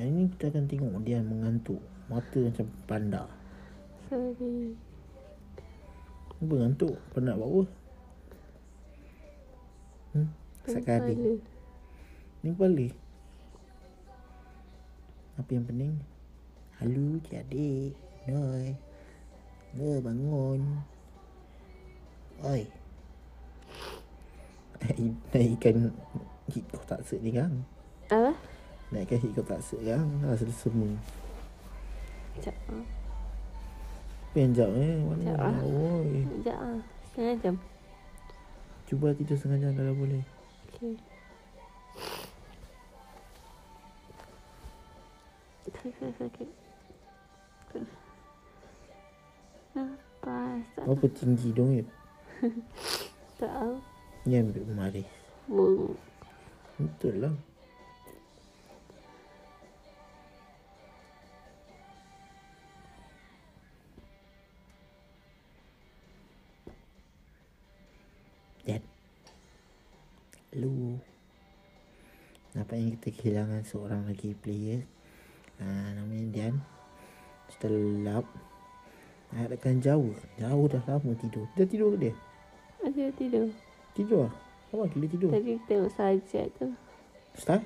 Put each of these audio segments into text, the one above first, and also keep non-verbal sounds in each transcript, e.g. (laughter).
Hari ni kita akan tengok dia mengantuk. Mata macam panda. Sorry. Apa ngantuk? Penat buat apa? Hmm? Sekali. Ni kepala. Apa yang pening? Halo cik adik. Noi. Noi bangun. Oi. (laughs) Naikkan hit kau tak set ni kan? Apa? Naikkan hit kau tak kan? Rasa semua. Sekejap. ah. Apa yang jauh eh? Mana? Sekejap, ah. Oi. Sekejap ah. Setengah jam. Cuba tidur setengah jam kalau boleh. Okay. Sakit, sakit. Tak Berapa tinggi dong ya? (laughs) tahu. Ni ambil maris. Bung. Betul lah. Dan Lu Nampaknya kita kehilangan seorang lagi player ha, Namanya Dian Setelap Harapkan jauh Jauh dah lama tidur Dia tidur ke dia? Ada tidur. Tidur lah Apa dia tidur? Tadi tengok sajat tu. Start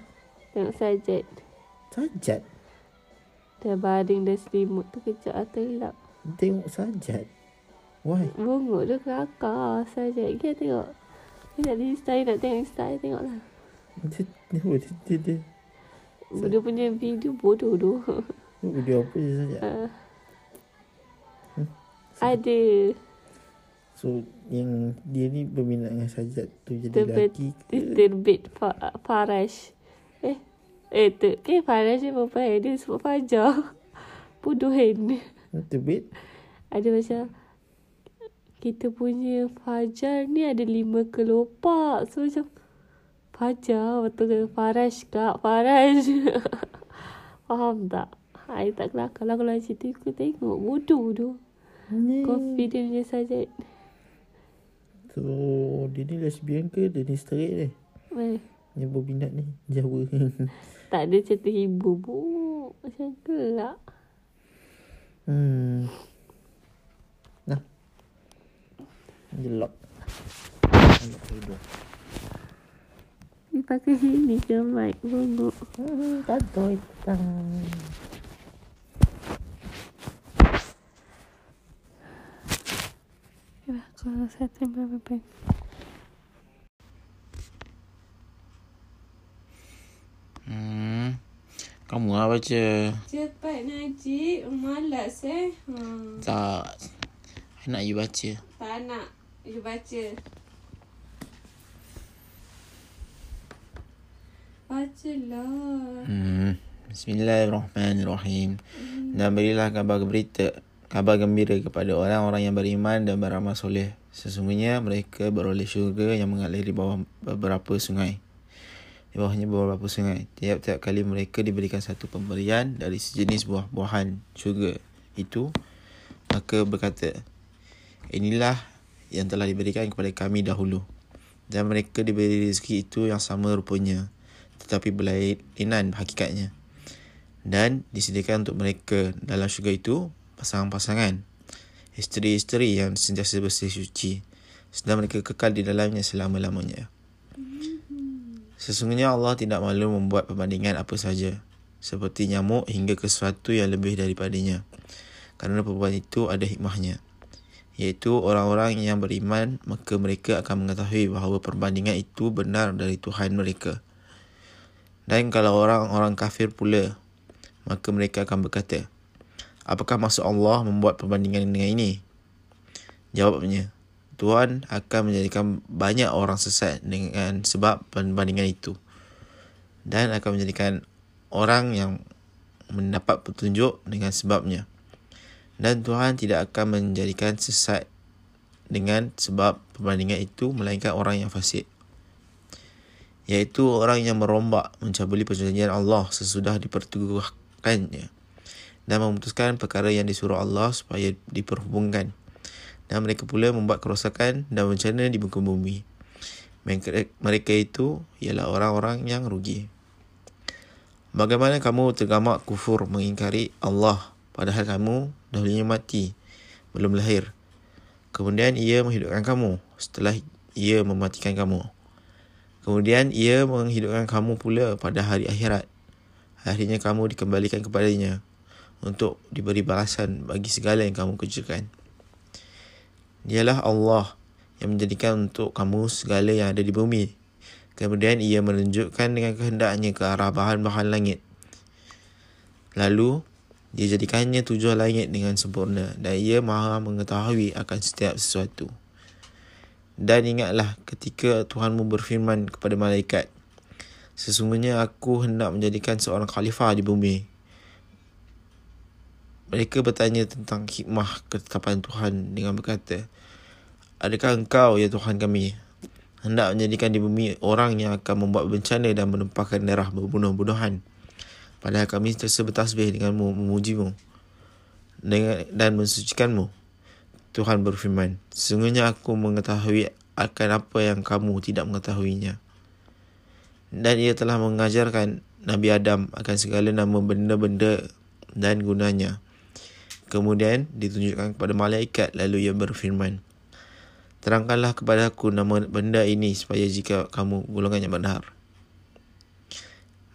Tengok sajat. Sajat Dah baring dah selimut tu kejap lah terlap. Tengok sajat Why? Bongok dia kelakar sajat. Kita tengok. Dia nak di style nak tengok style tengoklah. Dia, dia, dia, dia, dia, Dia punya video bodoh tu. dia apa je sajat Ah. Hmm. Ada. So yang dia ni berminat dengan sajat tu jadi Terbit, lelaki ke terbit fa, Farash. Eh. Eh, tu. Eh, Farash ni perempuan. Dia sebut Fajar. (laughs) Bodohan. Terbit Ada macam kita punya Fajar ni ada lima kelopak. So macam Fajar betul ke Farash kak Farash. (laughs) Faham tak? I tak kelakar lah kalau cerita aku tengok bodoh tu. ni Confident dia saja. So dia ni lesbian ke Dia ni straight ni Eh, Yang berminat ni Jawa (laughs) tak ada cerita hibur bu. Macam gelak. Hmm Nah Jelak Jelak hidung Dia pakai ini ke mic bongok. Hmm, Kantoi tang Ya, kalau saya terima baik. Hmm. Kamu lah baca. Cepat Najib. Malas eh. Hmm. Tak. I nak you baca. Tak nak. You baca. Bacalah. Hmm. Bismillahirrahmanirrahim. Dan berilah kabar berita kabar gembira kepada orang-orang yang beriman dan beramal soleh. Sesungguhnya mereka beroleh syurga yang mengalir di bawah beberapa sungai. Di bawahnya beberapa sungai. Tiap-tiap kali mereka diberikan satu pemberian dari sejenis buah-buahan syurga itu, maka berkata, Inilah yang telah diberikan kepada kami dahulu. Dan mereka diberi rezeki itu yang sama rupanya, tetapi berlainan hakikatnya. Dan disediakan untuk mereka dalam syurga itu pasangan-pasangan, isteri-isteri yang sentiasa bersih suci, sedang mereka kekal di dalamnya selama-lamanya. Sesungguhnya Allah tidak malu membuat perbandingan apa saja, seperti nyamuk hingga ke sesuatu yang lebih daripadanya. Kerana perbuatan itu ada hikmahnya iaitu orang-orang yang beriman maka mereka akan mengetahui bahawa perbandingan itu benar dari Tuhan mereka. Dan kalau orang-orang kafir pula maka mereka akan berkata, apakah maksud Allah membuat perbandingan dengan ini? Jawabnya, Tuhan akan menjadikan banyak orang sesat dengan sebab perbandingan itu. Dan akan menjadikan orang yang mendapat petunjuk dengan sebabnya. Dan Tuhan tidak akan menjadikan sesat dengan sebab perbandingan itu melainkan orang yang fasik. Iaitu orang yang merombak mencabuli perjanjian Allah sesudah diperteguhkannya dan memutuskan perkara yang disuruh Allah supaya diperhubungkan. Dan mereka pula membuat kerosakan dan bencana di muka bumi. Mereka, itu ialah orang-orang yang rugi. Bagaimana kamu tergamak kufur mengingkari Allah padahal kamu dahulunya mati, belum lahir. Kemudian ia menghidupkan kamu setelah ia mematikan kamu. Kemudian ia menghidupkan kamu pula pada hari akhirat. Akhirnya kamu dikembalikan kepadanya untuk diberi balasan bagi segala yang kamu kerjakan. Dialah Allah yang menjadikan untuk kamu segala yang ada di bumi Kemudian ia menunjukkan dengan kehendaknya ke arah bahan-bahan langit. Lalu, dia jadikannya tujuh langit dengan sempurna dan ia maha mengetahui akan setiap sesuatu. Dan ingatlah ketika Tuhanmu berfirman kepada malaikat, Sesungguhnya aku hendak menjadikan seorang khalifah di bumi. Mereka bertanya tentang hikmah ketetapan Tuhan dengan berkata, Adakah engkau, ya Tuhan kami, hendak menjadikan di bumi orang yang akan membuat bencana dan menumpahkan darah berbunuh-bunuhan. Padahal kami terasa bertasbih denganmu, memujimu dan mensucikanmu. Tuhan berfirman, Sesungguhnya aku mengetahui akan apa yang kamu tidak mengetahuinya. Dan ia telah mengajarkan Nabi Adam akan segala nama benda-benda dan gunanya. Kemudian ditunjukkan kepada malaikat lalu ia berfirman, Terangkanlah kepada aku nama benda ini supaya jika kamu golongan yang benar.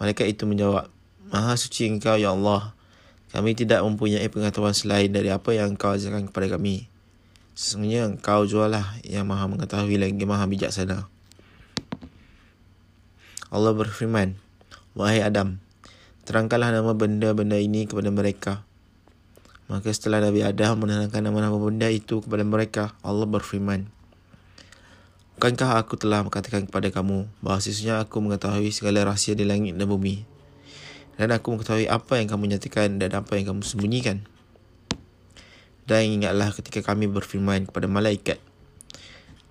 Malaikat itu menjawab, Maha suci engkau ya Allah. Kami tidak mempunyai pengetahuan selain dari apa yang engkau ajarkan kepada kami. Sesungguhnya engkau jualah yang maha mengetahui lagi maha bijaksana. Allah berfirman, Wahai Adam, terangkanlah nama benda-benda ini kepada mereka. Maka setelah Nabi Adam menerangkan nama-nama benda itu kepada mereka, Allah berfirman, Bukankah aku telah mengatakan kepada kamu bahawa sesungguhnya aku mengetahui segala rahsia di langit dan bumi dan aku mengetahui apa yang kamu nyatakan dan apa yang kamu sembunyikan. Dan ingatlah ketika kami berfirman kepada malaikat,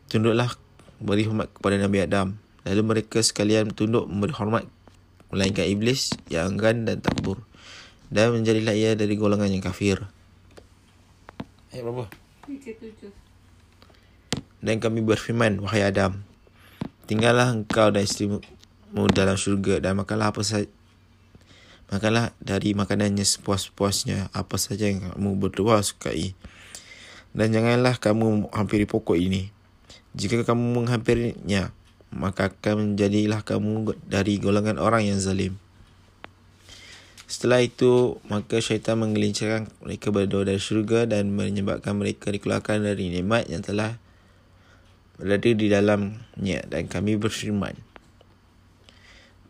tunduklah beri hormat kepada Nabi Adam. Lalu mereka sekalian tunduk memberi hormat melainkan iblis yang enggan dan takbur. Dan menjadilah ia dari golongan yang kafir. Ayat berapa? 37. Dan kami berfirman, Wahai Adam, tinggallah engkau dan isterimu dalam syurga dan makanlah apa saja Makanlah dari makanannya sepuas-puasnya apa saja yang kamu berdua sukai. Dan janganlah kamu hampiri pokok ini. Jika kamu menghampirinya, maka akan menjadilah kamu dari golongan orang yang zalim. Setelah itu, maka syaitan menggelincirkan mereka berdua dari syurga dan menyebabkan mereka dikeluarkan dari nikmat yang telah berada di dalamnya dan kami berfirman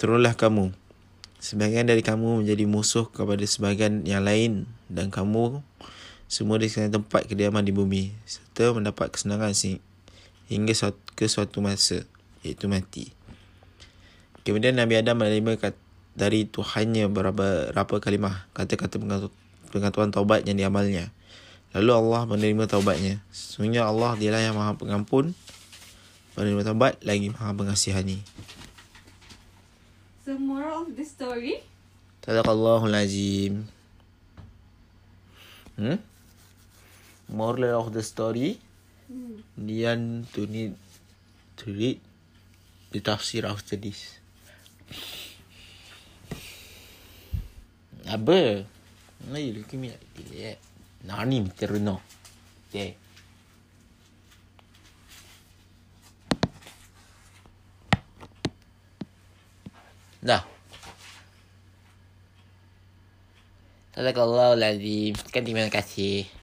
Turunlah kamu Sebahagian dari kamu menjadi musuh kepada sebahagian yang lain dan kamu semua di sekalian tempat kediaman di bumi serta mendapat kesenangan sih hingga ke suatu masa iaitu mati. Kemudian Nabi Adam menerima dari Tuhannya beberapa kalimah kata-kata pengetahuan taubat yang diamalnya. Lalu Allah menerima taubatnya. Sesungguhnya Allah dialah yang maha pengampun penerima taubat lagi maha pengasihani. So moral of the story? Sadaqallahul azim. Hmm? Moral of the story? Hmm. Dian to need to read the tafsir after this. Apa? Nah, you looking me like that. Nani, Mr. Renault. Okay. Dah. Sadaqallahul azim. Kan terima kasih.